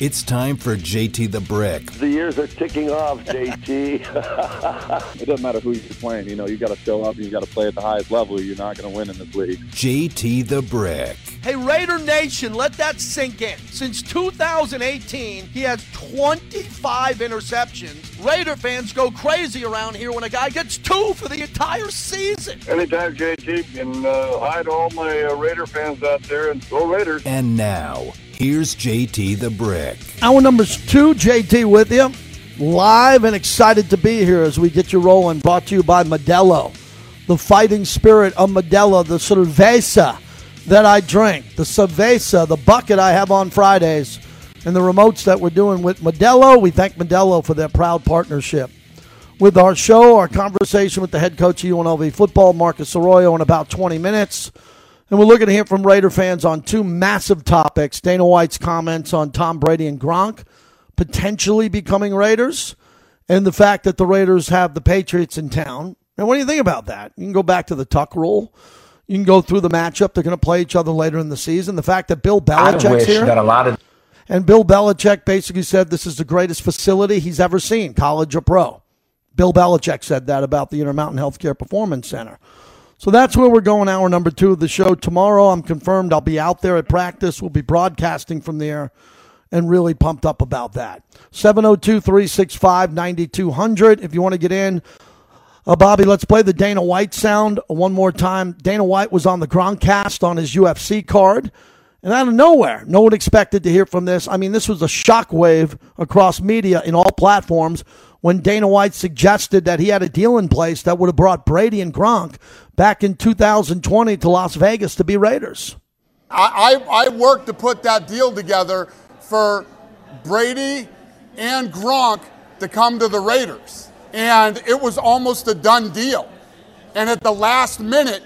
It's time for JT the Brick. The years are ticking off, JT. it doesn't matter who you're playing. You know, you got to show up and you got to play at the highest level. You're not going to win in this league. JT the Brick. Hey, Raider Nation, let that sink in. Since 2018, he has 25 interceptions. Raider fans go crazy around here when a guy gets two for the entire season. Anytime, JT, and uh, hi to all my uh, Raider fans out there, and go Raiders. And now, here's JT the Brick. Hour number two, JT with you. Live and excited to be here as we get you rolling. Brought to you by Modelo, the fighting spirit of Modelo, the cerveza that I drink, the cerveza, the bucket I have on Fridays, and the remotes that we're doing with Modelo. We thank Modelo for their proud partnership with our show, our conversation with the head coach of UNLV football, Marcus Arroyo, in about 20 minutes. And we're looking to hear from Raider fans on two massive topics Dana White's comments on Tom Brady and Gronk potentially becoming Raiders, and the fact that the Raiders have the Patriots in town. And what do you think about that? You can go back to the Tuck rule. You can go through the matchup. They're going to play each other later in the season. The fact that Bill Belichick's here. That a lot of- and Bill Belichick basically said this is the greatest facility he's ever seen, college or pro. Bill Belichick said that about the Intermountain Healthcare Performance Center. So that's where we're going, hour number two of the show. Tomorrow, I'm confirmed I'll be out there at practice. We'll be broadcasting from there and really pumped up about that. 702 365 9200. If you want to get in, uh, Bobby, let's play the Dana White sound one more time. Dana White was on the Gronkcast on his UFC card. And out of nowhere, no one expected to hear from this. I mean, this was a shockwave across media in all platforms when Dana White suggested that he had a deal in place that would have brought Brady and Gronk back in 2020 to Las Vegas to be Raiders. I, I, I worked to put that deal together for Brady and Gronk to come to the Raiders. And it was almost a done deal. And at the last minute,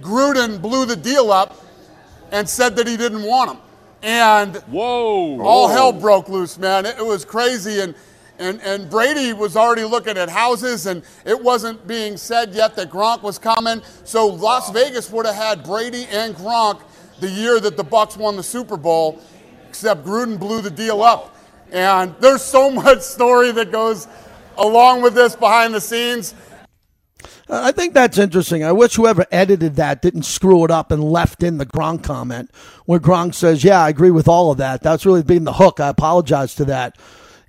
Gruden blew the deal up and said that he didn't want him. And whoa, all whoa. hell broke loose, man. It, it was crazy. And, and, and Brady was already looking at houses, and it wasn't being said yet that Gronk was coming. So Las Vegas would have had Brady and Gronk the year that the Bucs won the Super Bowl, except Gruden blew the deal up. And there's so much story that goes along with this behind the scenes. Uh, I think that's interesting. I wish whoever edited that didn't screw it up and left in the Gronk comment where Gronk says, Yeah, I agree with all of that. That's really being the hook. I apologize to that.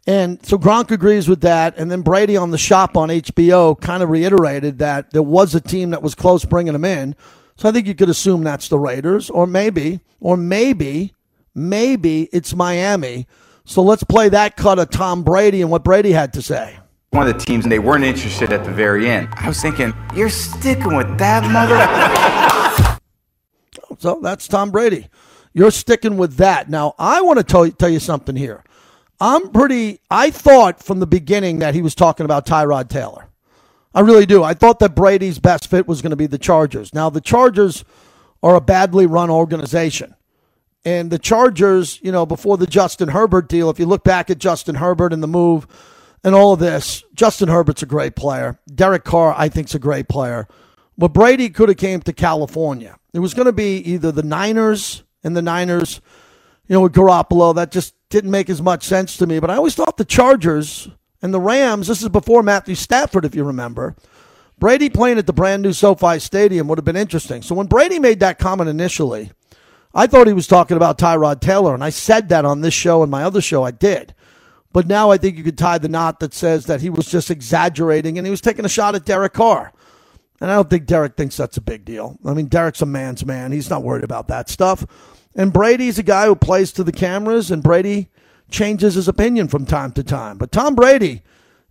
And so Gronk agrees with that. And then Brady on the shop on HBO kind of reiterated that there was a team that was close bringing him in. So I think you could assume that's the Raiders, or maybe, or maybe, maybe it's Miami. So let's play that cut of Tom Brady and what Brady had to say one of the teams and they weren't interested at the very end. I was thinking, you're sticking with that mother. so that's Tom Brady. You're sticking with that. Now, I want to tell you, tell you something here. I'm pretty, I thought from the beginning that he was talking about Tyrod Taylor. I really do. I thought that Brady's best fit was going to be the Chargers. Now, the Chargers are a badly run organization. And the Chargers, you know, before the Justin Herbert deal, if you look back at Justin Herbert and the move, and all of this, Justin Herbert's a great player. Derek Carr, I think, is a great player. But Brady could have came to California. It was going to be either the Niners and the Niners, you know, with Garoppolo. That just didn't make as much sense to me. But I always thought the Chargers and the Rams, this is before Matthew Stafford, if you remember. Brady playing at the brand new SoFi Stadium would have been interesting. So when Brady made that comment initially, I thought he was talking about Tyrod Taylor. And I said that on this show and my other show, I did. But now I think you could tie the knot that says that he was just exaggerating and he was taking a shot at Derek Carr. And I don't think Derek thinks that's a big deal. I mean, Derek's a man's man. He's not worried about that stuff. And Brady's a guy who plays to the cameras, and Brady changes his opinion from time to time. But Tom Brady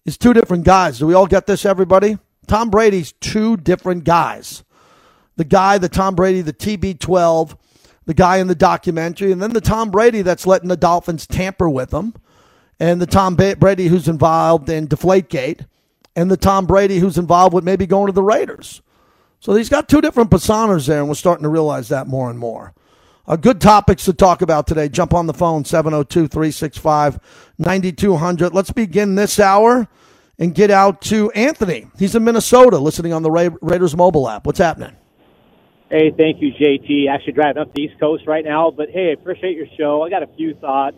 is two different guys. Do we all get this, everybody? Tom Brady's two different guys. The guy, the Tom Brady, the TB12, the guy in the documentary, and then the Tom Brady that's letting the Dolphins tamper with him and the Tom Brady who's involved in Deflategate, and the Tom Brady who's involved with maybe going to the Raiders. So he's got two different personas there, and we're starting to realize that more and more. Uh, good topics to talk about today. Jump on the phone, 702 365 9200. Let's begin this hour and get out to Anthony. He's in Minnesota listening on the Ra- Raiders mobile app. What's happening? Hey, thank you, JT. Actually, driving up the East Coast right now, but hey, I appreciate your show. I got a few thoughts.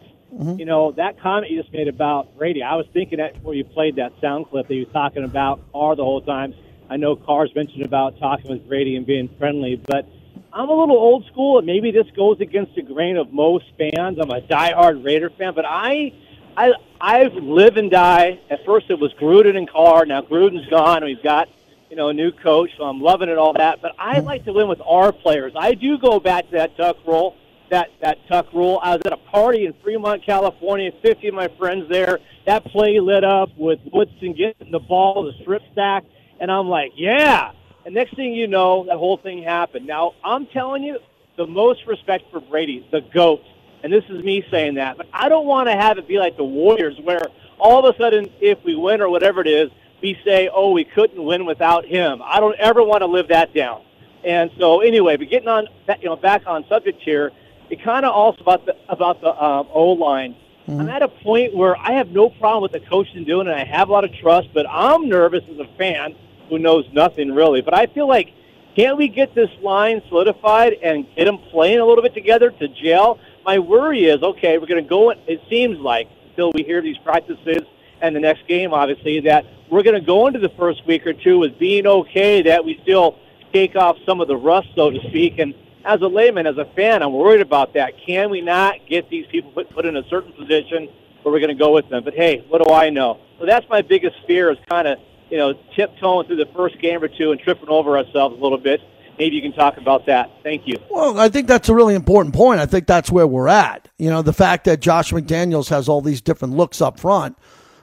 you know, that comment you just made about Brady, I was thinking that before you played that sound clip that you were talking about Carr the whole time. I know Carr's mentioned about talking with Brady and being friendly, but I'm a little old school, and maybe this goes against the grain of most fans. I'm a diehard Raider fan, but I, I, I live and die. At first, it was Gruden and Carr. Now Gruden's gone, and we've got you know a new coach, so I'm loving it all that. But I like to win with our players. I do go back to that tuck rule. That that tuck rule. I was at a party in Fremont, California. 50 of my friends there. That play lit up with Woodson getting the ball, the strip sack, and I'm like, yeah. And next thing you know, that whole thing happened. Now, I'm telling you, the most respect for Brady, the GOAT. And this is me saying that. But I don't want to have it be like the Warriors where all of a sudden, if we win or whatever it is, we say, oh, we couldn't win without him. I don't ever want to live that down. And so anyway, but getting on, you know, back on subject here, it kind of also about the, about the um, O-line. I'm at a point where I have no problem with the coaching doing it. I have a lot of trust, but I'm nervous as a fan who knows nothing really. But I feel like can't we get this line solidified and get them playing a little bit together to gel? My worry is okay, we're going to go. It seems like until we hear these practices and the next game, obviously, that we're going to go into the first week or two with being okay that we still take off some of the rust, so to speak. And as a layman, as a fan, I'm worried about that. Can we not get these people put, put in a certain position where we're going to go with them? But hey, what do I know? So that's my biggest fear is kind of you know, tiptoeing through the first game or two and tripping over ourselves a little bit. Maybe you can talk about that. Thank you. Well, I think that's a really important point. I think that's where we're at. You know, the fact that Josh McDaniels has all these different looks up front,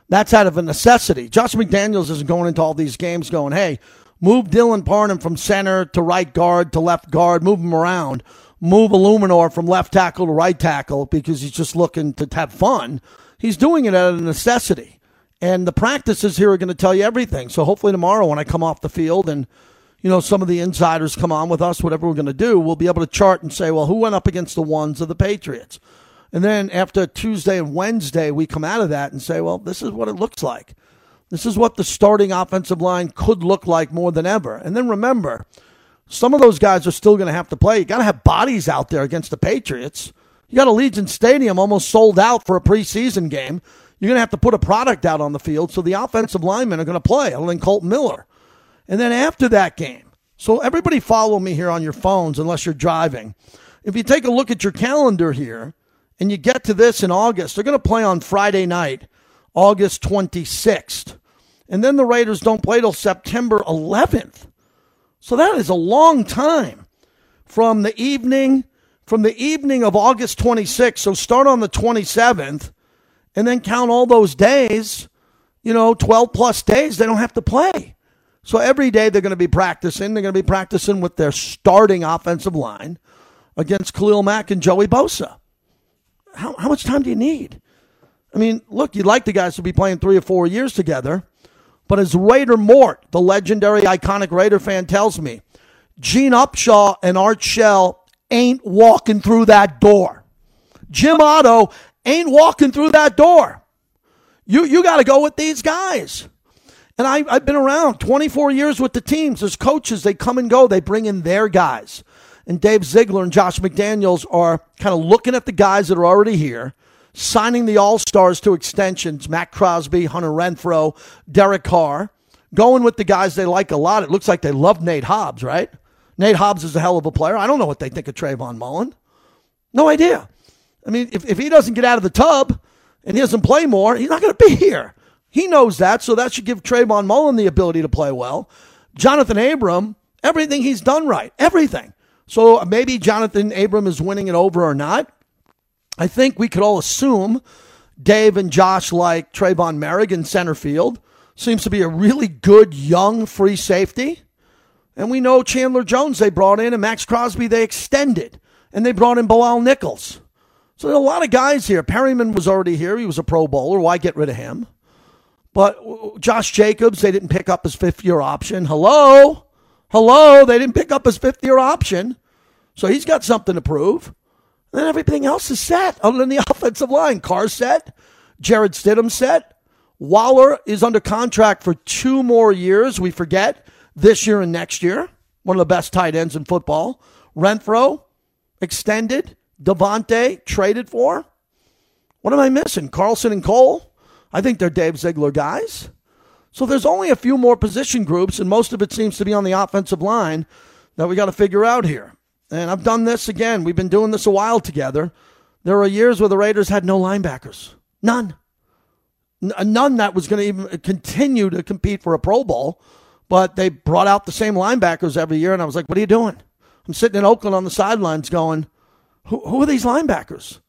that's out of a necessity. Josh McDaniels isn't going into all these games going, hey, move Dylan Parham from center to right guard to left guard, move him around, move Eluemunor from left tackle to right tackle because he's just looking to have fun. He's doing it out of necessity. And the practices here are going to tell you everything. So hopefully tomorrow when I come off the field and you know some of the insiders come on with us, whatever we're going to do, we'll be able to chart and say, well, who went up against the ones of the Patriots? And then after Tuesday and Wednesday, we come out of that and say, well, this is what it looks like. This is what the starting offensive line could look like more than ever. And then remember, some of those guys are still going to have to play. You got to have bodies out there against the Patriots. You got Allegiant Stadium almost sold out for a preseason game. You're going to have to put a product out on the field, so the offensive linemen are going to play, other than Kolton Miller. And then after that game, so everybody follow me here on your phones unless you're driving. If you take a look at your calendar here and you get to this in August, they're going to play on Friday night, August 26th. And then the Raiders don't play till September 11th. So that is a long time from the evening from the evening of August 26th. So start on the 27th and then count all those days, you know, 12 plus days, they don't have to play. So every day they're going to be practicing. They're going to be practicing with their starting offensive line against Khalil Mack and Joey Bosa. How, how much time do you need? I mean, look, you'd like the guys to be playing three or four years together, but as Raider Mort, the legendary, iconic Raider fan, tells me, Gene Upshaw and Art Shell ain't walking through that door. Jim Otto ain't walking through that door. You, you got to go with these guys. And I, I've been around 24 years with the teams. As coaches, they come and go. They bring in their guys. And Dave Ziegler and Josh McDaniels are kind of looking at the guys that are already here, signing the All Stars to extensions Matt Crosby, Hunter Renfrow, Derek Carr, going with the guys they like a lot. It looks like they love Nate Hobbs, right? Nate Hobbs is a hell of a player. I don't know what they think of Trayvon Mullen. No idea. I mean, if, if he doesn't get out of the tub and he doesn't play more, he's not going to be here. He knows that, so that should give Trayvon Mullen the ability to play well. Johnathan Abram, everything he's done right, everything. So uh, maybe Johnathan Abram is winning it over or not. I think we could all assume Dave and Josh like Tre'von Moehrig in center field. Seems to be a really good young free safety. And we know Chandler Jones they brought in and Maxx Crosby they extended. And they brought in Bilal Nichols. So there are a lot of guys here. Perryman was already here. He was a Pro Bowler. Why get rid of him? But Josh Jacobs, they didn't pick up his fifth year option. Hello? Hello? They didn't pick up his fifth year option. So he's got something to prove. And then everything else is set other than the offensive line. Carr set. Jarrett Stidham set. Waller is under contract for two more years. We forget this year and next year. One of the best tight ends in football. Renfrow extended. Davante traded for. What am I missing? Carlson and Cole? I think they're Dave Ziegler guys. So there's only a few more position groups, and most of it seems to be on the offensive line that we got to figure out here. And I've done this again. We've been doing this a while together. There were years where the Raiders had no linebackers. None. N- uh, none that was going to even uh, continue to compete for a Pro Bowl. But they brought out the same linebackers every year, and I was like, what are you doing? I'm sitting in Oakland on the sidelines going, who, who are these linebackers?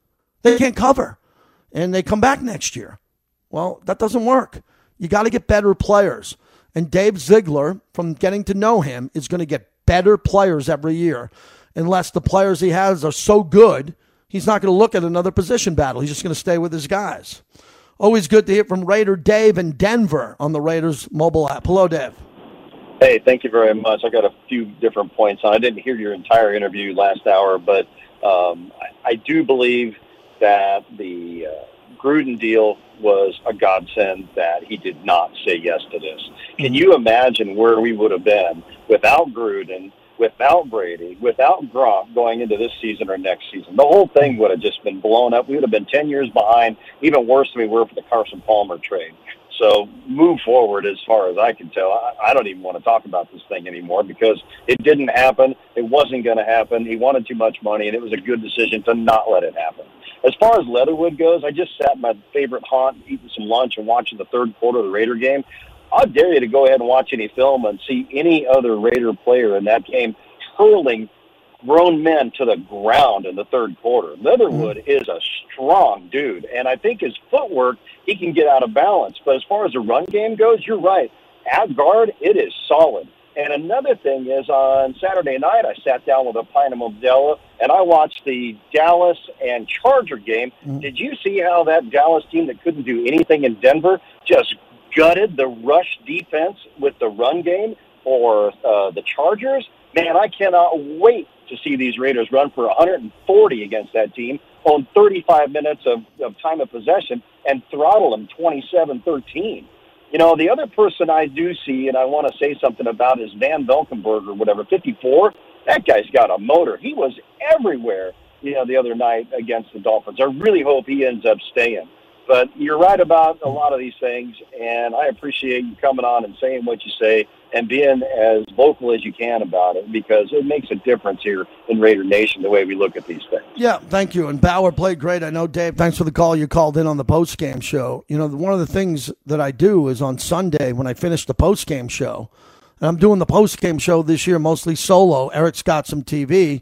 They can't cover. And they come back next year. Well, that doesn't work. You got to get better players. And Dave Ziegler, from getting to know him, is going to get better players every year. Unless the players he has are so good, he's not going to look at another position battle. He's just going to stay with his guys. Always good to hear from Raider Dave in Denver on the Raiders mobile app. Hello, Dave. Hey, thank you very much. I got a few different points. I didn't hear your entire interview last hour, but um, I, I do believe that the uh, Gruden deal was a godsend that he did not say yes to this. Can you imagine where we would have been without Gruden, without Brady, without Gronk going into this season or next season? The whole thing would have just been blown up. We would have been 10 years behind, even worse than we were for the Carson Palmer trade. So move forward as far as I can tell. I, I don't even want to talk about this thing anymore because it didn't happen. It wasn't going to happen. He wanted too much money, and it was a good decision to not let it happen. As far as Leatherwood goes, I just sat in my favorite haunt eating some lunch and watching the third quarter of the Raider game. I dare you to go ahead and watch any film and see any other Raider player in that game hurling grown men to the ground in the third quarter. Leatherwood mm-hmm. is a strong dude, and I think his footwork, he can get out of balance. But as far as the run game goes, you're right. At guard, it is solid. And another thing is on Saturday night, I sat down with a pint of Modelo and I watched the Dallas and Charger game. Mm-hmm. Did you see how that Dallas team that couldn't do anything in Denver just gutted the rush defense with the run game for uh, the Chargers? Man, I cannot wait to see these Raiders run for 140 against that team on 35 minutes of, of time of possession and throttle them 27-13. You know, the other person I do see, and I want to say something about, is Van Valkenburg or whatever, 54. That guy's got a motor. He was everywhere, you know, the other night against the Dolphins. I really hope he ends up staying. But you're right about a lot of these things, and I appreciate you coming on and saying what you say and being as vocal as you can about it because it makes a difference here in Raider Nation the way we look at these things. Yeah, thank you. And Bauer played great. I know, Dave, thanks for the call you called in on the post game show. You know, one of the things that I do is on Sunday when I finish the post game show, and I'm doing the post game show this year mostly solo. Eric's got some TV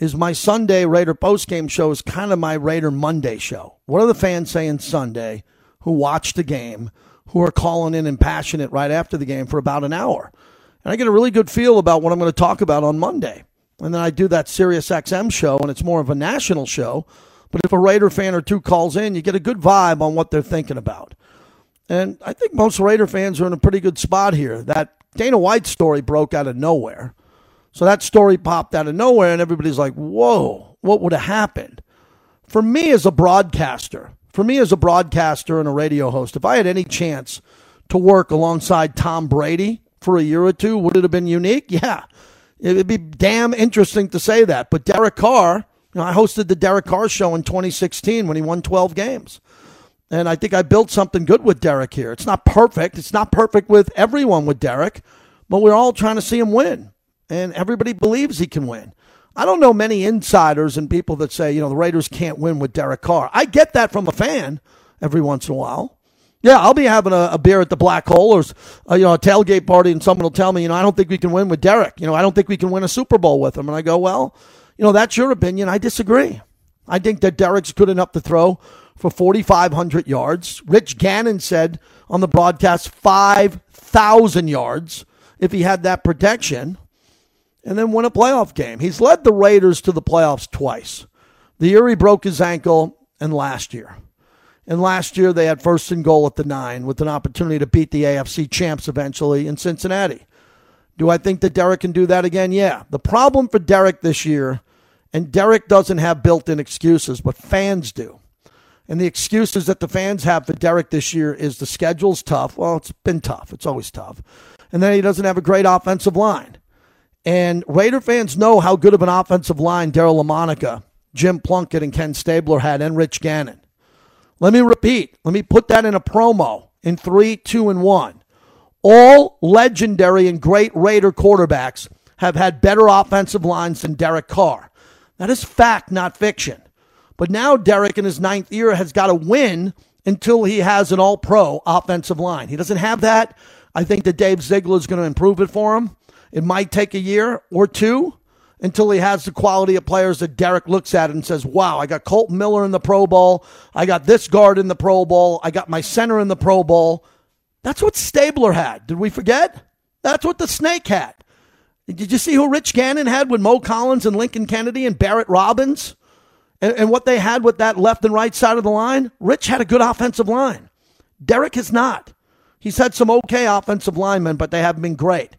is my Sunday Raider postgame show is kind of my Raider Monday show. What are the fans saying Sunday who watch the game, who are calling in and passionate right after the game for about an hour? And I get a really good feel about what I'm going to talk about on Monday. And then I do that Sirius XM show, and it's more of a national show. But if a Raider fan or two calls in, you get a good vibe on what they're thinking about. And I think most Raider fans are in a pretty good spot here. That Dana White story broke out of nowhere. So that story popped out of nowhere, and everybody's like, whoa, what would have happened? For me as a broadcaster, for me as a broadcaster and a radio host, if I had any chance to work alongside Tom Brady for a year or two, would it have been unique? Yeah. It'd be damn interesting to say that. But Derek Carr, you know, I hosted the Derek Carr show in 2016 when he won 12 games. And I think I built something good with Derek here. It's not perfect. It's not perfect with everyone with Derek, but we're all trying to see him win and everybody believes he can win. I don't know many insiders and people that say, you know, the Raiders can't win with Derek Carr. I get that from a fan every once in a while. Yeah, I'll be having a, a beer at the Black Hole or, uh, you know, a tailgate party, and someone will tell me, you know, I don't think we can win with Derek. You know, I don't think we can win a Super Bowl with him. And I go, well, you know, that's your opinion. I disagree. I think that Derek's good enough to throw for 4,500 yards. Rich Gannon said on the broadcast 5,000 yards if he had that protection and then win a playoff game. He's led the Raiders to the playoffs twice. The year he broke his ankle and last year. And last year they had first and goal at the nine with an opportunity to beat the AFC champs eventually in Cincinnati. Do I think that Derek can do that again? Yeah. The problem for Derek this year, and Derek doesn't have built in excuses, but fans do. And the excuses that the fans have for Derek this year is the schedule's tough. Well, it's been tough. It's always tough. And then he doesn't have a great offensive line. And Raider fans know how good of an offensive line Daryle Lamonica, Jim Plunkett, and Ken Stabler had, and Rich Gannon. Let me repeat. Let me put that in a promo in three, two, and one. All legendary and great Raider quarterbacks have had better offensive lines than Derek Carr. That is fact, not fiction. But now Derek, in his ninth year, has got to win until he has an all pro offensive line. He doesn't have that. I think that Dave Ziegler is going to improve it for him. It might take a year or two until he has the quality of players that Derek looks at and says, wow, I got Colt Miller in the Pro Bowl. I got this guard in the Pro Bowl. I got my center in the Pro Bowl. That's what Stabler had. Did we forget? That's what the Snake had. Did you see who Rich Gannon had with Mo Collins and Lincoln Kennedy and Barrett Robbins? And, and what they had with that left and right side of the line? Rich had a good offensive line. Derek has not. He's had some okay offensive linemen, but they haven't been great.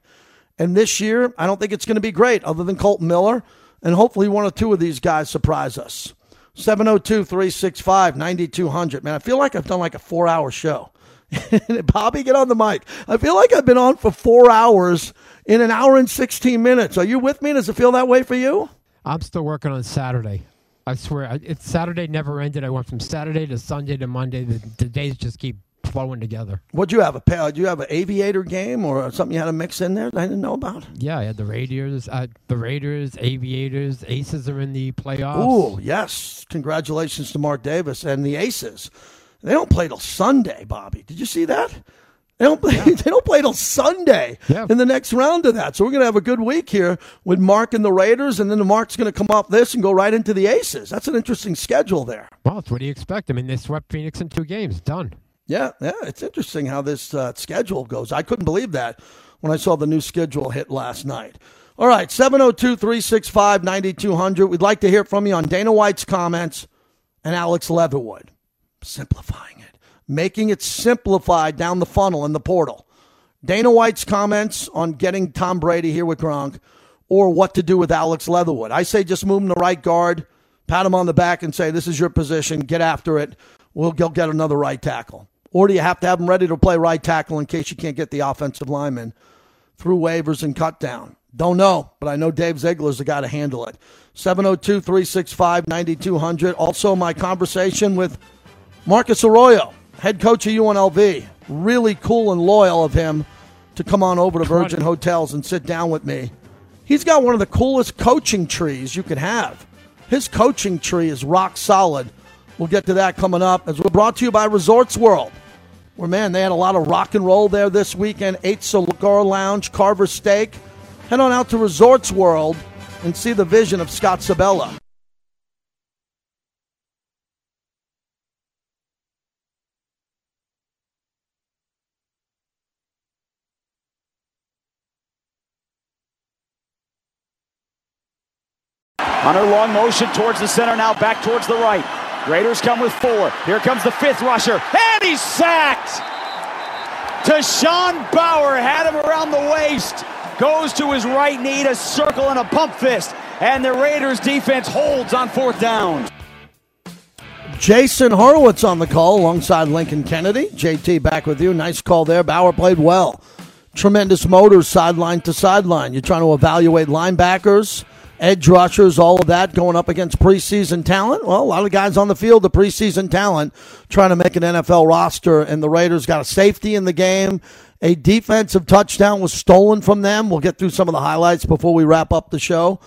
And this year, I don't think it's going to be great other than Kolton Miller. And hopefully, one or two of these guys surprise us. 702 365 9200. Man, I feel like I've done like a four hour show. Bobby, get on the mic. I feel like I've been on for four hours in an hour and 16 minutes. Are you with me? Does it feel that way for you? I'm still working on Saturday. I swear, it's Saturday never ended. I went from Saturday to Sunday to Monday. The, the days just keep flowing together. What'd you have? A do you have an aviator game or something you had to mix in there that I didn't know about? Yeah, I had the Raiders, uh, the Raiders, Aviators, Aces are in the playoffs. Oh yes, congratulations to Mark Davis and the Aces. They don't play till Sunday, Bobby. Did you see that? They don't play. Yeah. They don't play till Sunday yeah. in the next round of that. So we're gonna have a good week here with Mark and the Raiders, and then the Mark's gonna come off this and go right into the Aces. That's an interesting schedule there. Well, what do you expect? I mean, they swept Phoenix in two games. Done. Yeah, yeah, it's interesting how this uh, schedule goes. I couldn't believe that when I saw the new schedule hit last night. All right, 702 365 9200. We'd like to hear from you on Dana White's comments and Alex Leatherwood. Simplifying it, making it simplified down the funnel in the portal. Dana White's comments on getting Tom Brady here with Gronk or what to do with Alex Leatherwood. I say just move him to right guard, pat him on the back, and say, This is your position, get after it. We'll get another right tackle. Or do you have to have them ready to play right tackle in case you can't get the offensive lineman through waivers and cut down? Don't know, but I know Dave Ziegler's the guy to handle it. 702 365 9200. Also, my conversation with Marcus Arroyo, head coach of UNLV. Really cool and loyal of him to come on over to Virgin Hotels and sit down with me. He's got one of the coolest coaching trees you could have. His coaching tree is rock solid. We'll get to that coming up as we're brought to you by Resorts World where, man, they had a lot of rock and roll there this weekend. Eight Cigar Lounge, Carver Steak. Head on out to Resorts World and see the vision of Scott Sibella. Hunter long motion towards the center, now back towards the right. Raiders come with four. Here comes the fifth rusher, and he's sacked. Sean Bauer had him around the waist, goes to his right knee to circle and a pump fist, and the Raiders defense holds on fourth down. Jason Horowitz on the call alongside Lincoln Kennedy. JT back with you. Nice call there. Bauer played well. Tremendous motors sideline to sideline. You're trying to evaluate linebackers edge rushers, all of that going up against preseason talent. Well, a lot of guys on the field, the preseason talent, trying to make an NFL roster, and the Raiders got a safety in the game. A defensive touchdown was stolen from them. We'll get through some of the highlights before we wrap up the show.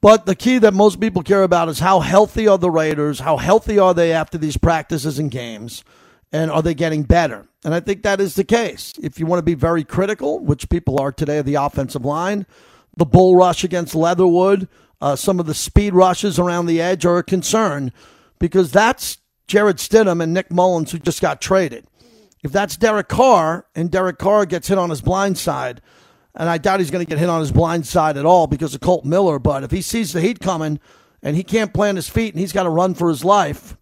But the key that most people care about is how healthy are the Raiders? How healthy are they after these practices and games? And are they getting better? And I think that is the case. If you want to be very critical, which people are today of the offensive line, the bull rush against Leatherwood, uh, some of the speed rushes around the edge are a concern because that's Jarrett Stidham and Nick Mullens who just got traded. If that's Derek Carr and Derek Carr gets hit on his blind side, and I doubt he's going to get hit on his blind side at all because of Colt Miller, but if he sees the heat coming and he can't plant his feet and he's got to run for his life,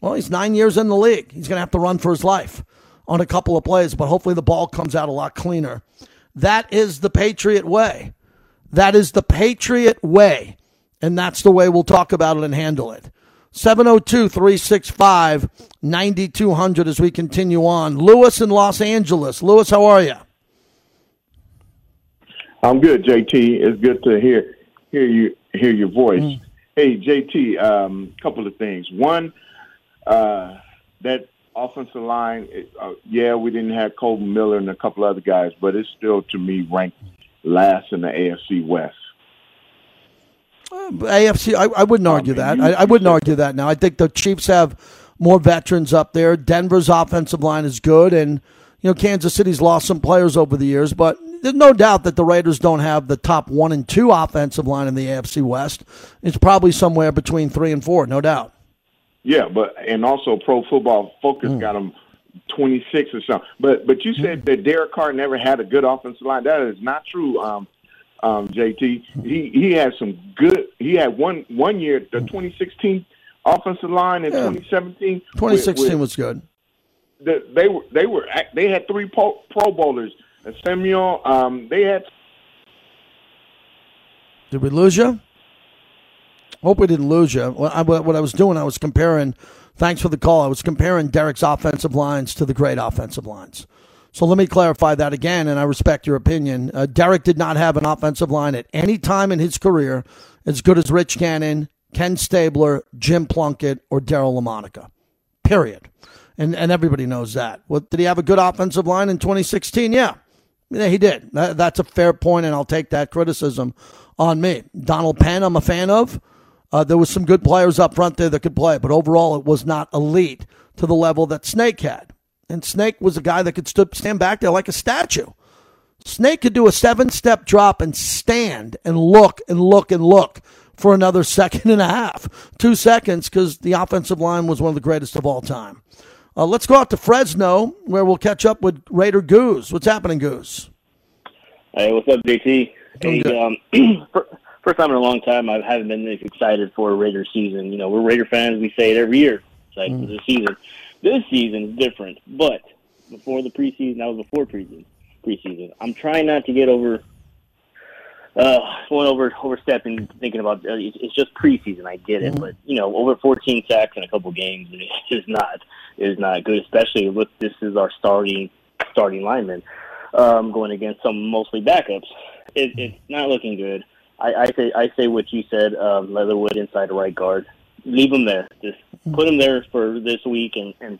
well, he's nine years in the league. He's going to have to run for his life on a couple of plays, but hopefully the ball comes out a lot cleaner. That is the Patriot way. That is the Patriot way. And that's the way we'll talk about it and handle it. 702 365 9200 as we continue on. Lewis in Los Angeles. Lewis, how are you? I'm good, JT. It's good to hear hear you hear your voice. Mm. Hey, JT, a um, couple of things. One, uh, that offensive line, it, uh, yeah, we didn't have Kolton Miller and a couple other guys, but it's still to me ranked last in the AFC West. AFC, I, I wouldn't argue that. I, I wouldn't argue that now. I think the Chiefs have more veterans up there. Denver's offensive line is good, and you know Kansas City's lost some players over the years, but there's no doubt that the Raiders don't have the top one and two offensive line in the AFC West. It's probably somewhere between three and four, no doubt. Yeah, but and also Pro Football Focus mm. got them 26 or something. But but you said that Derek Carr never had a good offensive line. That is not true. Um, um, JT, he he had some good. He had one one year the 2016 offensive line in Yeah. 2017. 2016 with- was good. the, they were they were they had three pro, pro bowlers. Samuel, um, they had Did we lose you? Hope we didn't lose you. What I, what I was doing, I was comparing. Thanks for the call. I was comparing Derek's offensive lines to the great offensive lines. So let me clarify that again, and I respect your opinion. Uh, Derek did not have an offensive line at any time in his career as good as Rich Gannon, Ken Stabler, Jim Plunkett, or Daryle Lamonica. Period. And and everybody knows that. Did he have a good offensive line in 2016? Yeah. Yeah, he did. That, that's a fair point, and I'll take that criticism on me. Donald Penn, I'm a fan of. Uh, there was some good players up front there that could play, but overall, it was not elite to the level that Snake had. And Snake was a guy that could stood, stand back there like a statue. Snake could do a seven step drop and stand and look and look and look for another second and a half, two seconds, because the offensive line was one of the greatest of all time. Uh, let's go out to Fresno, where we'll catch up with Raider Goose. What's happening, Goose? Hey, what's up, JT? Hey, um, first time in a long time I haven't been this excited for a Raider season. You know, we're Raider fans. We say it every year. Excited for the season. This season is different, but before the preseason, that was before preseason. Preseason. I'm trying not to get over. Uh, going over overstepping, thinking about uh, it's it's just preseason. I get it, but you know, over 14 sacks in a couple games is not is not good, especially with this is our starting starting lineman um, going against some mostly backups. It, it's not looking good. I, I say I say what you said, um, Leatherwood inside the right guard. Leave him there. Just put him there for this week and and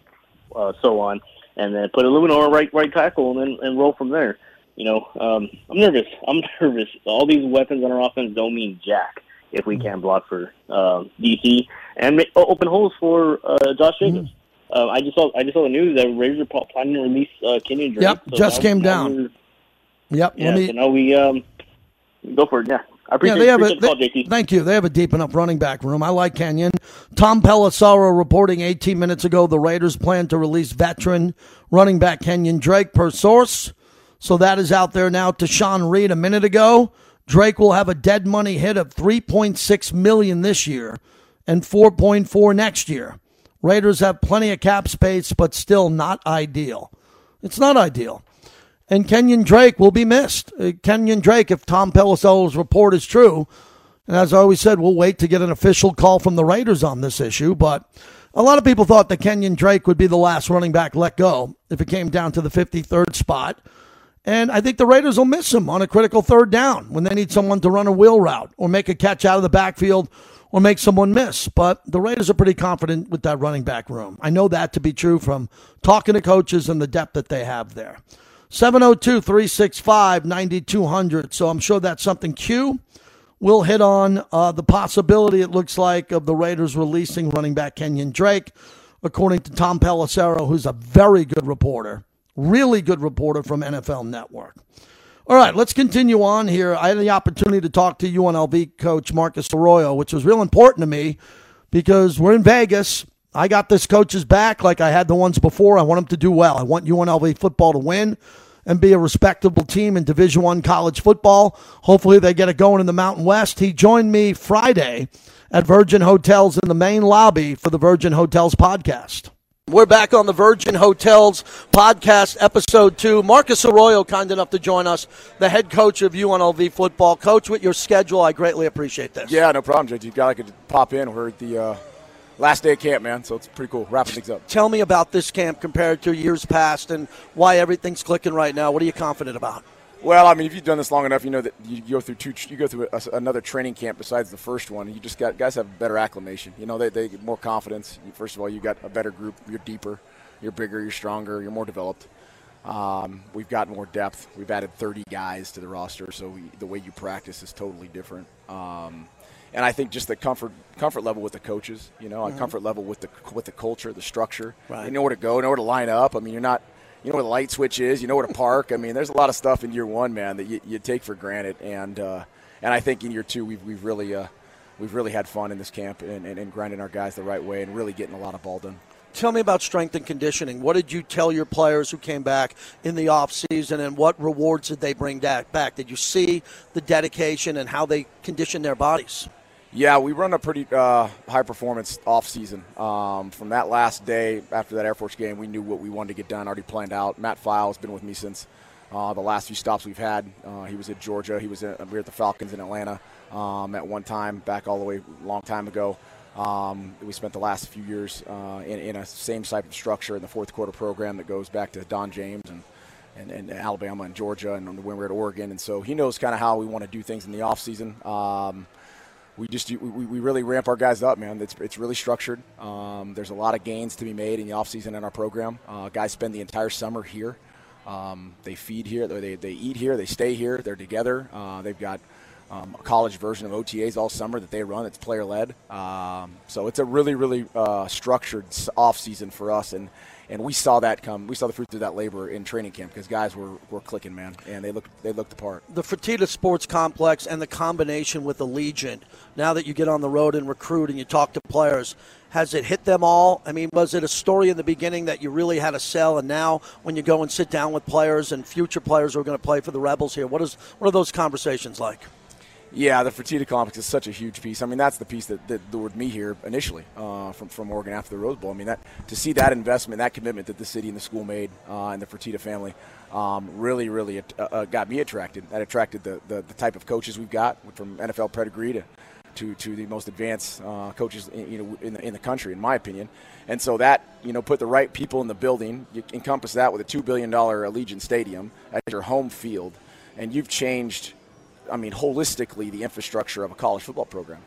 uh, so on, and then put Eluemunor on right right tackle and then and roll from there. You know, um, I'm nervous. I'm nervous. All these weapons on our offense don't mean jack if we can't block for um, DC and make, open holes for uh, Josh Jacobs. Uh, I just saw I just saw the news that Raiders are planning to release uh, Kenyon Drake. Yep, So just now- came now down. Yep. Yeah, let me, so now we um, go for it. Yeah, I appreciate, yeah, they have a, the call, they- JT. Thank you. They have a deep enough running back room. I like Kenyon. Tom Pelissero reporting 18 minutes ago the Raiders plan to release veteran running back Kenyon Drake per source. So that is out there now. To Sean Reed a minute ago, Drake will have a dead money hit of 3.6 million this year and 4.4 next year. Raiders have plenty of cap space, but still not ideal. It's not ideal. And Kenyon Drake will be missed. Uh, Kenyon Drake, if Tom Pelissero's report is true, and as I always said, we'll wait to get an official call from the Raiders on this issue. But a lot of people thought that Kenyon Drake would be the last running back let go if it came down to the 53rd spot. And I think the Raiders will miss him on a critical third down when they need someone to run a wheel route or make a catch out of the backfield or make someone miss. But the Raiders are pretty confident with that running back room. I know that to be true from talking to coaches and the depth that they have there. 702 365 9200. So I'm sure that's something Q will hit on. Uh, the possibility, it looks like, of the Raiders releasing running back Kenyon Drake, according to Tom Pelissero, who's a very good reporter, really good reporter from NFL Network. All right, let's continue on here. I had the opportunity to talk to UNLV coach Marcus Arroyo, which was real important to me because we're in Vegas. I got this coach's back like I had the ones before. I want them to do well. I want UNLV football to win and be a respectable team in Division One college football. Hopefully, they get it going in the Mountain West. He joined me Friday at Virgin Hotels in the main lobby for the Virgin Hotels podcast. We're back on the Virgin Hotels podcast, episode two. Marcus Arroyo, kind enough to join us, the head coach of UNLV football. Coach, with your schedule, I greatly appreciate this. Yeah, no problem, JT. Glad I could pop in. We're at the uh, last day of camp, man, so it's pretty cool. Wrapping things up. Tell me about this camp compared to years past and why everything's clicking right now. What are you confident about? Well, I mean, if you've done this long enough, you know that you go through two, you go through a, another training camp besides the first one. You just got guys have better acclimation. You know, they, they get more confidence. First of all, you got a better group. You're deeper, you're bigger, you're stronger, you're more developed. Um, we've got more depth. We've added 30 guys to the roster, so we, the way you practice is totally different. Um, and I think just the comfort comfort level with the coaches, you know, a comfort level with the with the culture, the structure. Right. You know where to go, know where to line up. I mean, you're not, you know where the light switch is, you know where to park. I mean, there's a lot of stuff in year one, man, that you, you take for granted, and uh, and I think in year two we've we've really uh, we've really had fun in this camp and, and, and grinding our guys the right way and really getting a lot of ball done. Tell me about strength and conditioning. What did you tell your players who came back in the off season, and what rewards did they bring back? Did you see the dedication and how they condition their bodies? Yeah, we run a pretty uh, high performance off season. Um, from that last day after that Air Force game, we knew what we wanted to get done, already planned out. Matt File has been with me since uh, the last few stops we've had. Uh, he was at Georgia. He was at, we were at the Falcons in Atlanta um, at one time, back all the way long time ago. Um, we spent the last few years uh, in, in a same type of structure in the fourth quarter program that goes back to Don James and and, and Alabama and Georgia and when we were at Oregon. And so he knows kind of how we want to do things in the offseason. Um, we just we, we really ramp our guys up, man. It's, it's really structured. Um, there's a lot of gains to be made in the offseason in our program. Uh, guys spend the entire summer here. Um, they feed here, they, they eat here, they stay here, they're together. Uh, they've got um, a college version of OTAs all summer that they run. It's player led. Um, so it's a really, really uh, structured off season for us, and and we saw that come. We saw the fruits of that labor in training camp because guys were, were clicking, man, and they looked they looked the part. The Fertitta Sports Complex and the combination with Allegiant. Now that you get on the road and recruit and you talk to players, has it hit them all? I mean, was it a story in the beginning that you really had to sell, and now when you go and sit down with players and future players who are going to play for the Rebels here, what is what are those conversations like? Yeah, the Fertitta complex is such a huge piece. I mean, that's the piece that, that lured me here initially uh, from, from Oregon after the Rose Bowl. I mean, that to see that investment, that commitment that the city and the school made, uh, and the Fertitta family, um, really, really uh, uh, got me attracted. That attracted the, the, the type of coaches we've got, from NFL pedigree to to, to the most advanced uh, coaches in, you know in the, in the country, in my opinion. And so that you know put the right people in the building. You encompass that with a two billion dollar Allegiant Stadium as your home field, and you've changed I mean, holistically, the infrastructure of a college football program.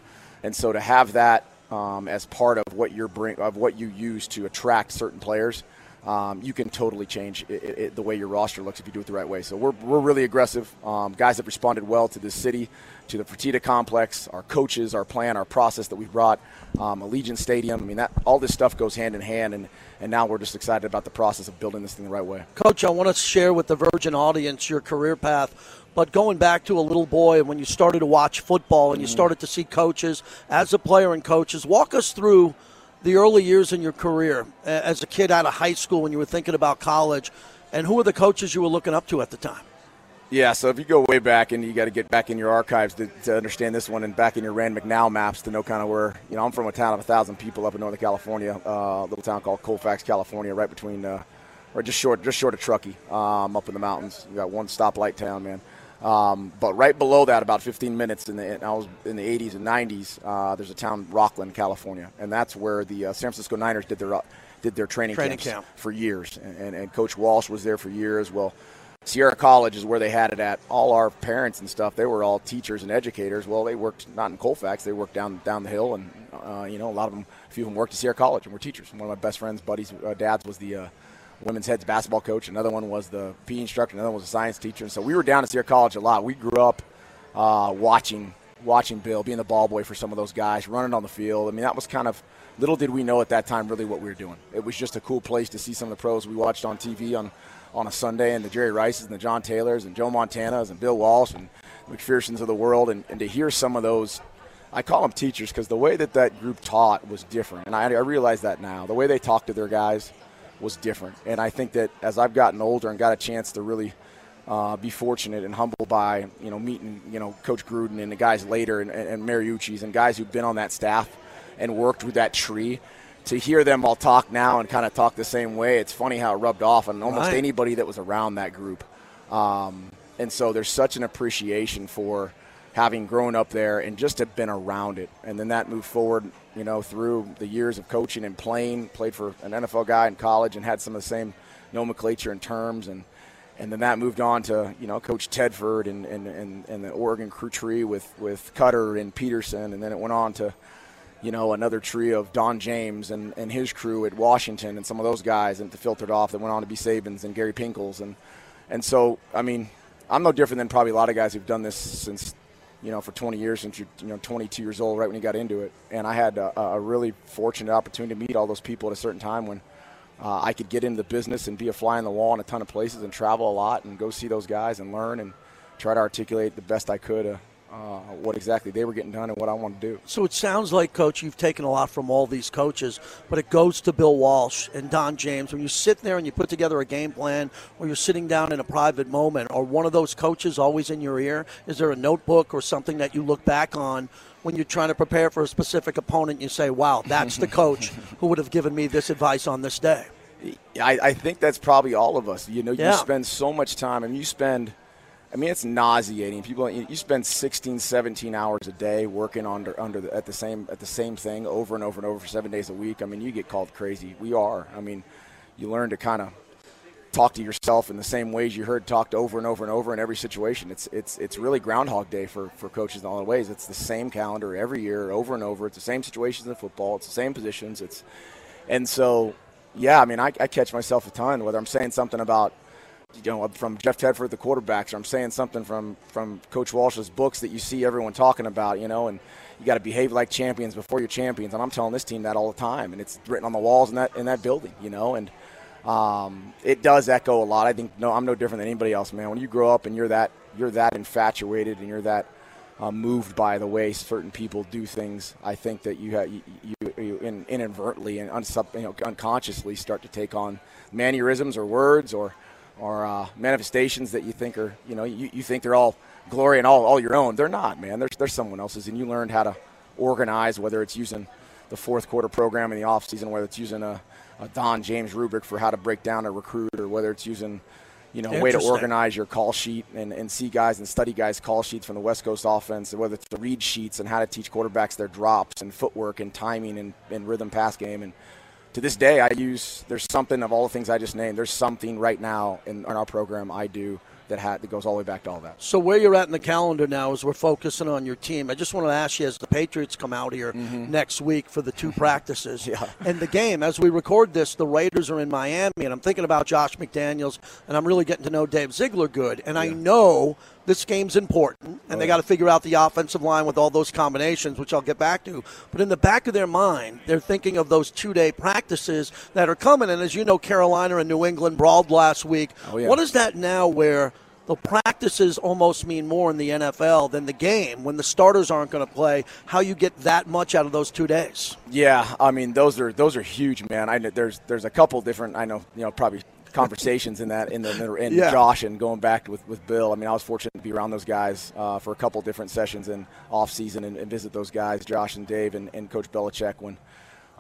And so to have that um, as part of what you're bring of what you use to attract certain players, um, you can totally change it, it, the way your roster looks if you do it the right way. So we're, we're really aggressive. Um, guys have responded well to this city, to the Fertitta complex, our coaches, our plan, our process that we've brought, um, Allegiant Stadium. I mean, that all this stuff goes hand in hand, and, and now we're just excited about the process of building this thing the right way. Coach, I want to share with the Virgin audience your career path. But going back to a little boy and when you started to watch football and you started to see coaches as a player and coaches, walk us through the early years in your career as a kid out of high school when you were thinking about college, and who were the coaches you were looking up to at the time? Yeah, so if you go way back and you got to get back in your archives to, to understand this one and back in your Rand McNally maps to know kind of where, you know, I'm from a town of a thousand people up in Northern California, uh, a little town called Colfax, California, right between, uh, or just short, just short of Truckee, um, up in the mountains. You got one stoplight town, man. Um, but right below that, about 15 minutes in the, I was in the 80s and 90s. Uh, there's a town, Rocklin, California, and that's where the uh, San Francisco Niners did their uh, did their training, Training camps camp. for years, and, and, and Coach Walsh was there for years. Well, Sierra College is where they had it at. All our parents and stuff, they were all teachers and educators. Well, they worked not in Colfax, they worked down down the hill, and uh, you know a lot of them, a few of them worked at Sierra College and were teachers. One of my best friends, buddies, uh, dads was the uh, women's heads basketball coach. Another one was the PE instructor. Another one was a science teacher. And so we were down at Sierra College a lot. We grew up uh, watching watching Bill, being the ball boy for some of those guys, running on the field. I mean, that was kind of little did we know at that time really what we were doing. It was just a cool place to see some of the pros we watched on TV on on a Sunday, and the Jerry Rices and the John Taylors and Joe Montanas and Bill Walsh and McPherson's of the world, and, and to hear some of those. I call them teachers because the way that that group taught was different, and I, I realize that now. The way they talked to their guys was different, and I think that as I've gotten older and got a chance to really uh, be fortunate and humbled by you know meeting you know Coach Gruden and the guys later and, and, Mariucci's and guys who've been on that staff and worked with that tree. To hear them all talk now and kind of talk the same way, it's funny how it rubbed off on almost Right. anybody that was around that group. Um, and so there's such an appreciation for having grown up there and just have been around it. And then that moved forward, you know, through the years of coaching and playing. Played for an NFL guy in college and had some of the same nomenclature and terms and and then that moved on to you know Coach Tedford and and, and, and the Oregon crew tree with with Cutter and Peterson, and then it went on to you know another tree of Don James and, and his crew at Washington and some of those guys, and to filtered off that went on to be Sabans and Gary Pinkels, and and so I mean I'm no different than probably a lot of guys who've done this since you know for 20 years since you're you know 22 years old right when you got into it, and I had a, a really fortunate opportunity to meet all those people at a certain time when uh, I could get into the business and be a fly on the wall in a ton of places and travel a lot and go see those guys and learn and try to articulate the best I could uh, uh, what exactly they were getting done and what I want to do. So it sounds like, Coach, you've taken a lot from all these coaches, but it goes to Bill Walsh and Don James. When you sit there and you put together a game plan or you're sitting down in a private moment, or one of those coaches always in your ear? Is there a notebook or something that you look back on when you're trying to prepare for a specific opponent? You say, wow, that's the coach who would have given me this advice on this day. I, I think that's probably all of us. You know, Yeah. you spend so much time, and you spend, I mean, it's nauseating. People, you spend 16, 17 hours a day working under under the, at the same at the same thing over and over and over for seven days a week. I mean, you get called crazy. We are. I mean, you learn to kind of talk to yourself in the same ways you heard talked over and over and over in every situation. It's it's it's really Groundhog Day for, for coaches in all the ways. It's the same calendar every year, over and over. It's the same situations in football. It's the same positions. It's and so yeah, I mean, I, I catch myself a ton whether I'm saying something about you know from Jeff Tedford the quarterbacks, or I'm saying something from from Coach Walsh's books that you see everyone talking about, you know, and you got to behave like champions before you're champions. And I'm telling this team that all the time, and it's written on the walls in that in that building, you know, and um, it does echo a lot. I think no, I'm no different than anybody else, man. When you grow up and you're that you're that infatuated and you're that uh, moved by the way certain people do things, I think that you have, you, you, you in, inadvertently and unsub, you know, unconsciously start to take on mannerisms or words or or uh, manifestations that you think are you know you, you think they're all glory and all, all your own. They're not, man. There's there's someone else's, and you learned how to organize whether it's using the fourth quarter program in the off season, whether it's using a, a Don James rubric for how to break down a recruit, or whether it's using you know, a way to organize your call sheet and, and see guys and study guys' call sheets from the West Coast offense, and whether it's the read sheets and how to teach quarterbacks their drops and footwork and timing and, and rhythm pass game. And to this day, I use, there's something of all the things I just named, there's something right now in, in our program I do that, ha- that goes all the way back to all that. So where you're at in the calendar now is we're focusing on your team. I just want to ask you, as the Patriots come out here mm-hmm. next week for the two practices and the game, as we record this, the Raiders are in Miami, and I'm thinking about Josh McDaniels, and I'm really getting to know Dave Ziegler good, and I know this game's important, and they oh, got to figure out the offensive line with all those combinations, which I'll get back to. But in the back of their mind, they're thinking of those two-day practices that are coming, and as you know, Carolina and New England brawled last week. Oh, yeah. What is that now where the practices almost mean more in the NFL than the game when the starters aren't going to play. How you get that much out of those two days? Yeah, I mean those are those are huge, man. I know there's there's a couple different I know you know probably conversations in that in the in Yeah. Josh and going back with with Bill. I mean I was fortunate to be around those guys uh, for a couple different sessions in off season and, and visit those guys, Josh and Dave and, and Coach Belichick when.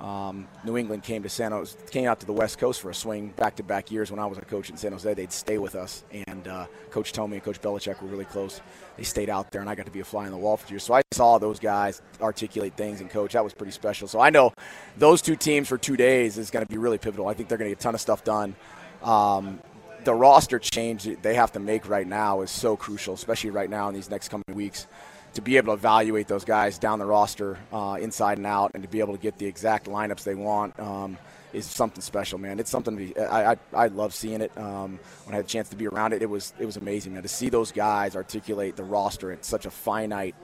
Um, New England came to San Jose, came out to the West Coast for a swing back-to-back years when I was a coach in San Jose. They'd stay with us, and uh, Coach Tomey and Coach Belichick were really close. They stayed out there, and I got to be a fly on the wall for years. So I saw those guys articulate things and coach. That was pretty special. So I know those two teams for two days is going to be really pivotal. I think they're going to get a ton of stuff done. Um, the roster change they have to make right now is so crucial, especially right now in these next coming weeks, to be able to evaluate those guys down the roster, uh, inside and out, and to be able to get the exact lineups they want. Um, is something special, man. It's something to be, I, I, I love seeing it. Um, when I had a chance to be around it, it was it was amazing, man. To see those guys articulate the roster at such a finite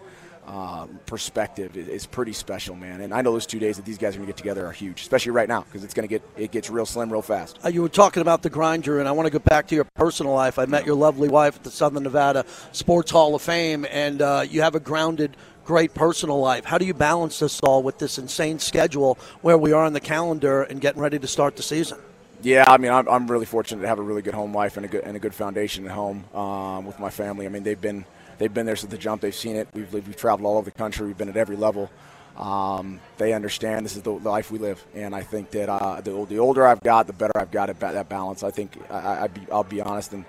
um, perspective is, is pretty special, man. And I know those two days that these guys are going to get together are huge, especially right now because it's going to get it gets real slim real fast. Uh, you were talking about the grinder, and I want to go back to your personal life. I met your lovely wife at the Southern Nevada Sports Hall of Fame, and uh, you have a grounded, great personal life. How do you balance this all with this insane schedule where we are on the calendar and getting ready to start the season? Yeah, I mean, I'm, I'm really fortunate to have a really good home life and a good and a good foundation at home um, with my family. I mean, they've been they've been there since the jump. They've seen it. We've we've traveled all over the country. We've been at every level. Um, they understand this is the, life we live, and I think that uh, the, the older I've got, the better I've got at ba- that balance. I think I, I'd be, I'll be honest and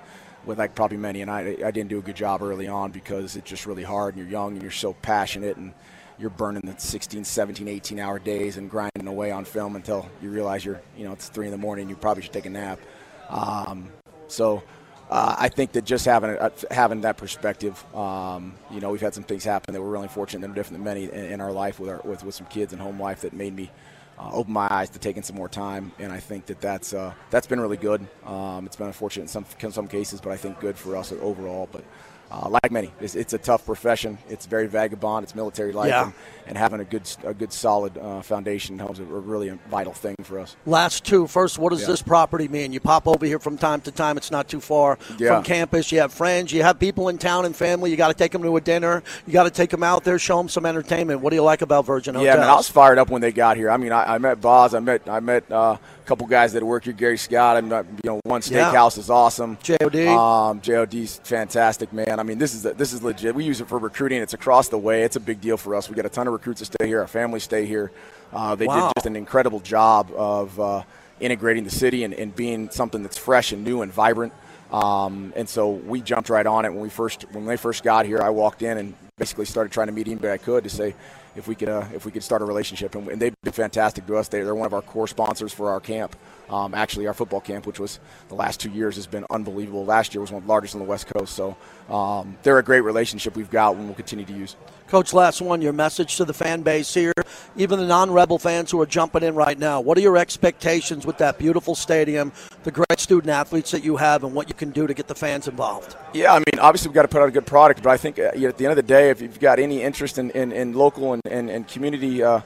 with like probably many, and I I didn't do a good job early on because it's just really hard, and you're young and you're so passionate and you're burning the 16, 17, 18 hour days and grinding away on film until you realize you're, you know, it's three in the morning. You probably should take a nap. Um, so uh, I think that just having uh, having that perspective, um, you know, we've had some things happen that we're really fortunate that are different than many in, in our life with our with, with some kids and home life that made me uh, open my eyes to taking some more time, and I think that that's uh, that's been really good. Um, it's been unfortunate in some in some cases, but I think good for us overall. But uh, like many, it's, it's, a tough profession. It's very vagabond. It's military life, Yeah. and, and having a good a good solid uh, foundation helps a, a really vital thing for us. Last two. First, what does Yeah. this property mean? You pop over here from time to time. It's not too far Yeah. from campus. You have friends. You have people in town and family. You got to take them to a dinner. You got to take them out there, show them some entertainment. What do you like about Virgin Yeah, Hotels? man, I was fired up when they got here. I mean, I, I met Boz, I met I met uh, a couple guys that work here, Gary Scott. I you know, one Yeah. steakhouse is awesome. JOD. um, JOD's fantastic, man. I mean, this is this is legit. We use it for recruiting. It's across the way. It's a big deal for us. We got a ton of recruits that stay here. Our families stay here. Uh, they Wow. did just an incredible job of uh, integrating the city and, and being something that's fresh and new and vibrant. Um, and so we jumped right on it when we first when they first got here. I walked in and basically started trying to meet anybody I could to say if we could uh, if we could start a relationship. And, and they've been fantastic to us. They, they're one of our core sponsors for our camp. Um, actually, our football camp, which was the last two years, has been unbelievable. Last year was one of the largest on the West Coast. So um, they're a great relationship we've got, and we'll continue to use. Coach, last one, your message to the fan base here, even the non Rebel fans who are jumping in right now. What are your expectations with that beautiful stadium, the great student athletes that you have, and what you can do to get the fans involved? Yeah, I mean, obviously we've got to put out a good product, but I think uh, at the end of the day, if you've got any interest in, in, in local and, and, and community uh,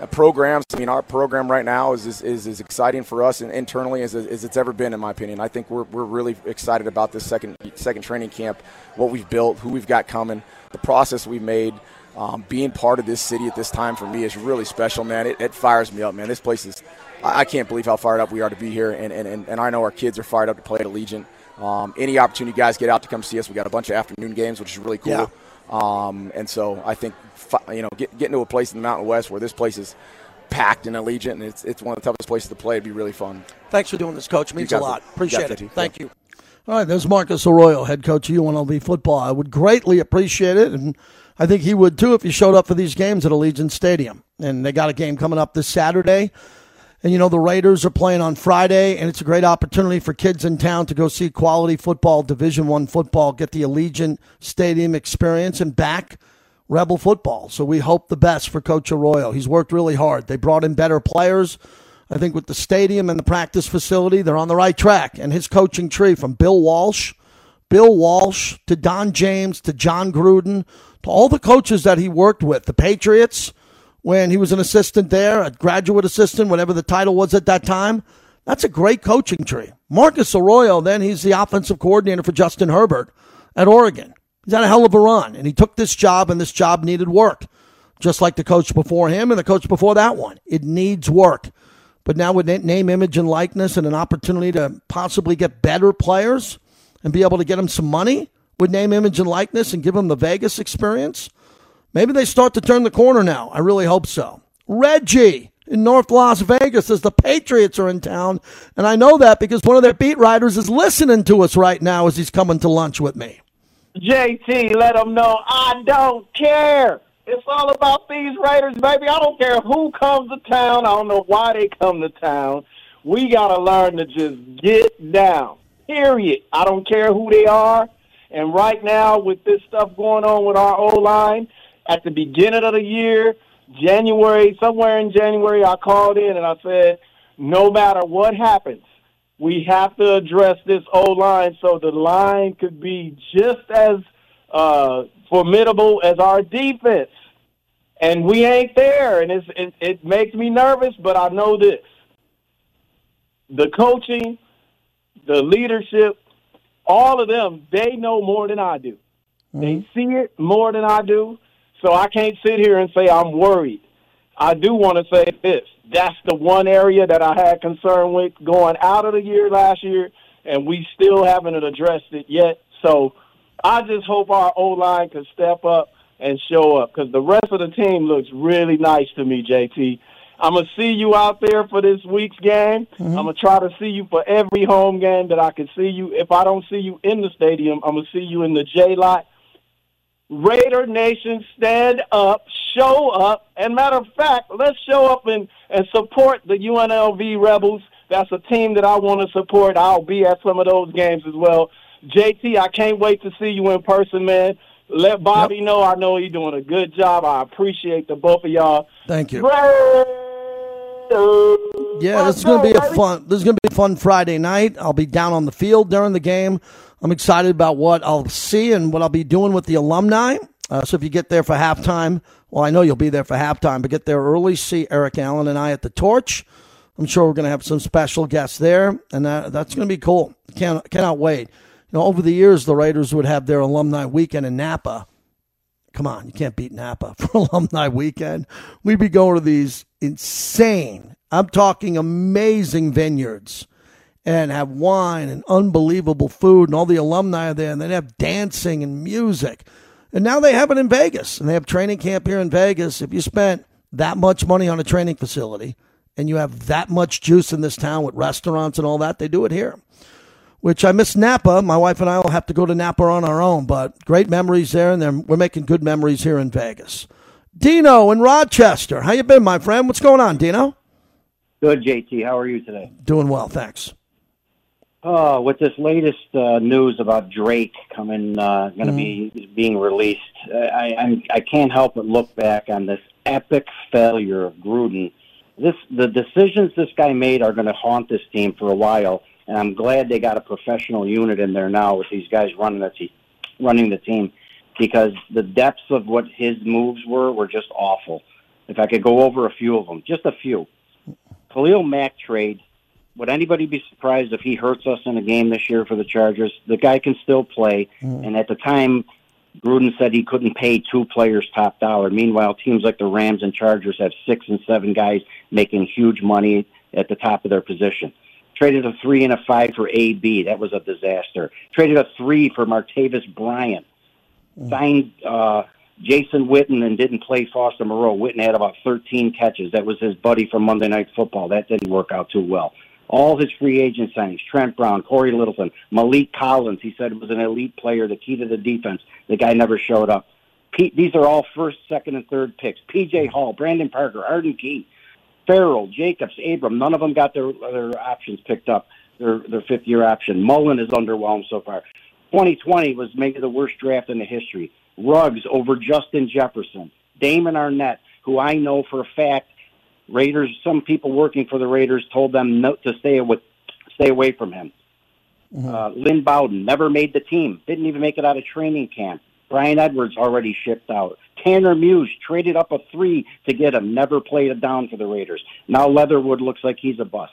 uh, programs, I mean, our program right now is is, is as exciting for us and internally as, as it's ever been, in my opinion. I think we're, we're really excited about this second second training camp, what we've built, who we've got coming, the process we've made. Um, being part of this city at this time for me is really special, man. It, it fires me up, man. This place is, I, I can't believe how fired up we are to be here, and, and, and, and I know our kids are fired up to play at Allegiant. Um, any opportunity, guys, get out to come see us. We got a bunch of afternoon games, which is really cool. Yeah. Um, and so I think you know get, getting to a place in the Mountain West where this place is packed and Allegiant, and it's it's one of the toughest places to play. It'd be really fun. Thanks for doing this, Coach. Means a lot. it. Appreciate it. it. Thank you. All right, there's Marcus Arroyo, head coach of UNLV football. I would greatly appreciate it, and I think he would too if he showed up for these games at Allegiant Stadium. And they got a game coming up this Saturday. And you know the Raiders are playing on Friday, and it's a great opportunity for kids in town to go see quality football, Division One football, get the Allegiant Stadium experience, and back Rebel football. So we hope the best for Coach Arroyo. He's worked really hard. They brought in better players. I think with the stadium and the practice facility, they're on the right track. And his coaching tree from Bill Walsh, Bill Walsh to Don James to John Gruden to all the coaches that he worked with, the Patriots when he was an assistant there, a graduate assistant, whatever the title was at that time. That's a great coaching tree. Marcus Arroyo, then he's the offensive coordinator for Justin Herbert at Oregon. He's had a hell of a run, and he took this job, and this job needed work, just like the coach before him and the coach before that one. It needs work. But now with name, image, and likeness, and an opportunity to possibly get better players and be able to get them some money with name, image, and likeness and give them the Vegas experience, maybe they start to turn the corner now. I really hope so. Reggie in North Las Vegas says the Patriots are in town, and I know that because one of their beat writers is listening to us right now as he's coming to lunch with me. JT, let them know I don't care. It's all about these Raiders, baby. I don't care who comes to town. I don't know why they come to town. We got to learn to just get down, period. I don't care who they are. And right now, with this stuff going on with our O line, at the beginning of the year, January, somewhere in January, I called in and I said, no matter what happens, we have to address this O line so the line could be just as uh, formidable as our defense. And we ain't there, and it's, it, it makes me nervous. But I know this: the coaching, the leadership, all of them, they know more than I do. They see it more than I do. So I can't sit here and say I'm worried. I do want to say this. That's the one area that I had concern with going out of the year last year, and we still haven't addressed it yet. So I just hope our O line can step up and show up because the rest of the team looks really nice to me, JT. I'm gonna see you out there for this week's game. Mm-hmm. I'm gonna try to see you for every home game that I can see you. If I don't see you in the stadium, I'm gonna see you in the J lot. Raider Nation, stand up, show up, and matter of fact, let's show up and, and support the UNLV Rebels. That's a team that I want to support. I'll be at some of those games as well. JT, I can't wait to see you in person, man. Let Bobby know. I know he's doing a good job. I appreciate the both of y'all. Thank you. Yeah, this is going to be a fun. This is going to be a fun Friday night. I'll be down on the field during the game. I'm excited about what I'll see and what I'll be doing with the alumni. Uh, so if you get there for halftime, well, I know you'll be there for halftime, but get there early. See Eric Allen and I at the Torch. I'm sure we're going to have some special guests there, and that, that's going to be cool. Can't cannot wait. You know, over the years, the Raiders would have their alumni weekend in Napa. Come on, you can't beat Napa for alumni weekend. We'd be going to these insane, I'm talking amazing vineyards and have wine and unbelievable food, and all the alumni are there, and they'd have dancing and music. And now they have it in Vegas, and they have training camp here in Vegas. If you spent that much money on a training facility and you have that much juice in this town with restaurants and all that, they do it here. Which I miss Napa. My wife and I will have to go to Napa on our own, but great memories there, and we're making good memories here in Vegas. Dino in Rochester, how you been, my friend? What's going on, Dino? Good, JT. How are you today? Doing well, thanks. Oh, with this latest uh, news about Drake coming, uh, going to be being released, I, I'm, I can't help but look back on this epic failure of Gruden. This the decisions this guy made are going to haunt this team for a while, and I'm glad they got a professional unit in there now with these guys running the te- running the team, because the depths of what his moves were were just awful. If I could go over a few of them, just a few. Khalil Mack trade would anybody be surprised if he hurts us in a game this year for the Chargers? The guy can still play, mm. and at the time, Gruden said he couldn't pay two players top dollar. Meanwhile, teams like the Rams and Chargers have six and seven guys making huge money at the top of their position. Traded a three and a five for AB. That was a disaster. Traded a three for Martavis Bryant. Signed uh, Jason Witten and didn't play Foster Moreau. Witten had about 13 catches. That was his buddy from Monday Night Football. That didn't work out too well. All his free agent signings, Trent Brown, Cory Littleton, Maliek Collins, he said was an elite player, the key to the defense. The guy never showed up. Pete, these are all first, second, and third picks. P.J. Hall, Brandon Parker, Arden Key, Ferrell, Jacobs, Abram. None of them got their, their options picked up, their, their fifth year option. Mullen is underwhelmed so far. 2020 was maybe the worst draft in the history. Ruggs over Justin Jefferson. Damon Arnette, who I know for a fact Raiders, some people working for the Raiders told them no, to stay with, stay away from him. Uh, Lynn Bowden never made the team, didn't even make it out of training camp. Bryan Edwards already shipped out. Tanner Muse traded up a three to get him, never played a down for the Raiders. Now Leatherwood looks like he's a bust.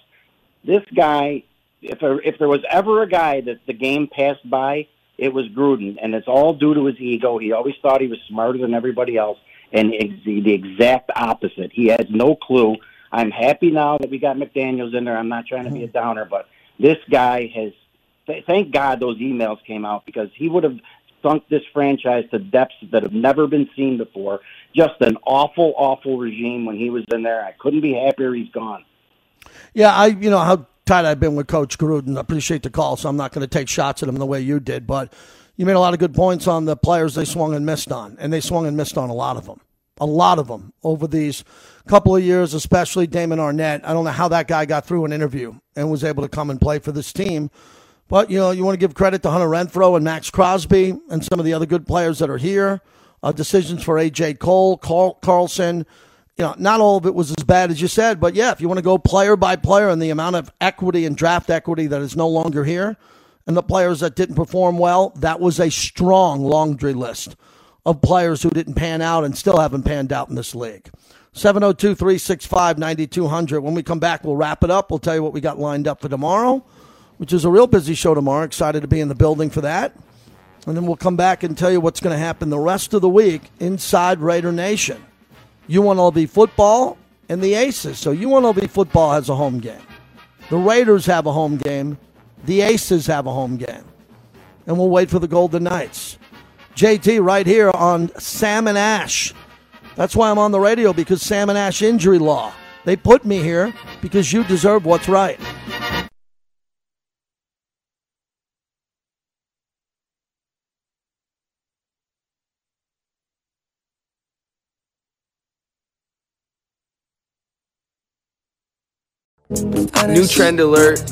This guy, if there, if there was ever a guy that the game passed by, it was Gruden, and it's all due to his ego. He always thought he was smarter than everybody else, and ex- the exact opposite. He has no clue. I'm happy now that we got McDaniels in there. I'm not trying to be a mm-hmm. downer, but this guy has. Th- thank God those emails came out because he would have sunk this franchise to depths that have never been seen before. Just an awful, awful regime when he was in there. I couldn't be happier he's gone. Yeah, I you know how tight I've been with Coach Gruden. I appreciate the call, so I'm not going to take shots at him the way you did. But you made a lot of good points on the players they swung and missed on, and they swung and missed on a lot of them, a lot of them over these couple of years, especially Damon Arnette. I don't know how that guy got through an interview and was able to come and play for this team. But you know, you want to give credit to Hunter Renfrow and Maxx Crosby and some of the other good players that are here. Uh, decisions for AJ Cole, Carl, Carlson. You know, not all of it was as bad as you said, but yeah, if you want to go player by player and the amount of equity and draft equity that is no longer here, and the players that didn't perform well, that was a strong laundry list of players who didn't pan out and still haven't panned out in this league. 702 365 9200. When we come back, we'll wrap it up. We'll tell you what we got lined up for tomorrow, which is a real busy show tomorrow. Excited to be in the building for that. And then we'll come back and tell you what's going to happen the rest of the week inside Raider Nation. UNLV football and the Aces. So UNLV football has a home game. The Raiders have a home game. The Aces have a home game. And we'll wait for the Golden Knights. JT right here on Sam and Ash. That's why I'm on the radio because Sam and Ash injury law. They put me here because you deserve what's right. New trend alert.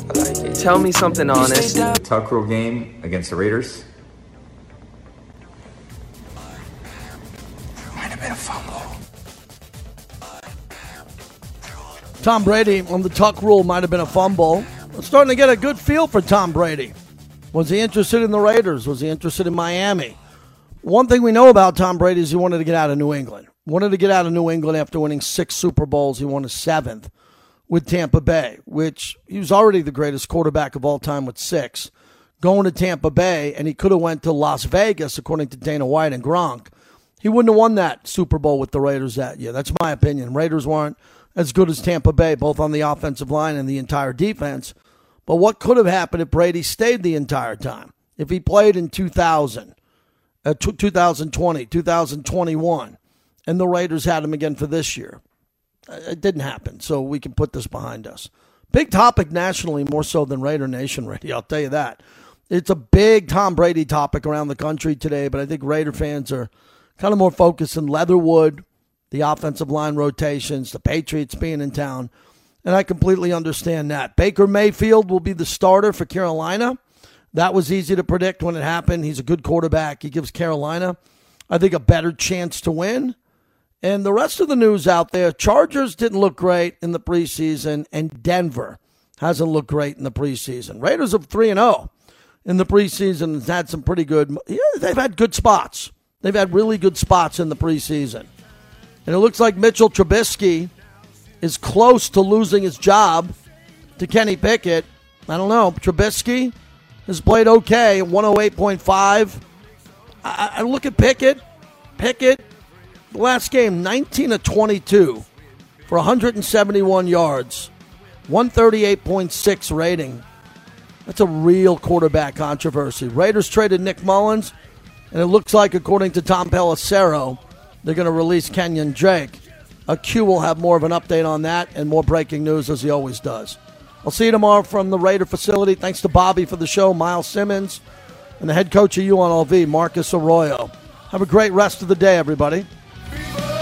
tell me something honest. Tuck rule game against the Raiders. Might have been a fumble. Tom Brady on the tuck rule might have been a fumble. I'm starting to get a good feel for Tom Brady. Was he interested in the Raiders? Was he interested in Miami? One thing we know about Tom Brady is he wanted to get out of New England. Wanted to get out of New England after winning six Super Bowls. He won a seventh with Tampa Bay, which he was already the greatest quarterback of all time with six. Going to Tampa Bay, and he could have went to Las Vegas, according to Dana White and Gronk. He wouldn't have won that Super Bowl with the Raiders that year. That's my opinion. Raiders weren't as good as Tampa Bay, both on the offensive line and the entire defense. But what could have happened if Brady stayed the entire time? If he played in 2000, uh, 2020, 2021, and the Raiders had him again for this year? Uh, It didn't happen, so we can put this behind us. Big topic nationally, more so than Raider Nation radio, I'll tell you that. It's a big Tom Brady topic around the country today, but I think Raider fans are kind of more focused in Leatherwood, the offensive line rotations, the Patriots being in town, and I completely understand that. Baker Mayfield will be the starter for Carolina. That was easy to predict when it happened. He's a good quarterback. He gives Carolina, I think, a better chance to win. And the rest of the news out there Chargers didn't look great in the preseason, and Denver hasn't looked great in the preseason. Raiders of 3 and 0 in the preseason has had some pretty good, yeah, they've had good spots. They've had really good spots in the preseason. And it looks like Mitchell Trubisky is close to losing his job to Kenny Pickett. I don't know. Trubisky has played okay, 108.5. I, I look at Pickett. Pickett, last game, 19 of 22 for 171 yards, 138.6 rating. That's a real quarterback controversy. Raiders traded Nick Mullens, and it looks like, according to Tom Pelissero, they're going to release Kenyon Drake. A Q will have more of an update on that and more breaking news as he always does. I'll see you tomorrow from the Raider facility. Thanks to Bobby for the show, Miles Simmons, and the head coach of UNLV, Marcus Arroyo. Have a great rest of the day, everybody. Fever!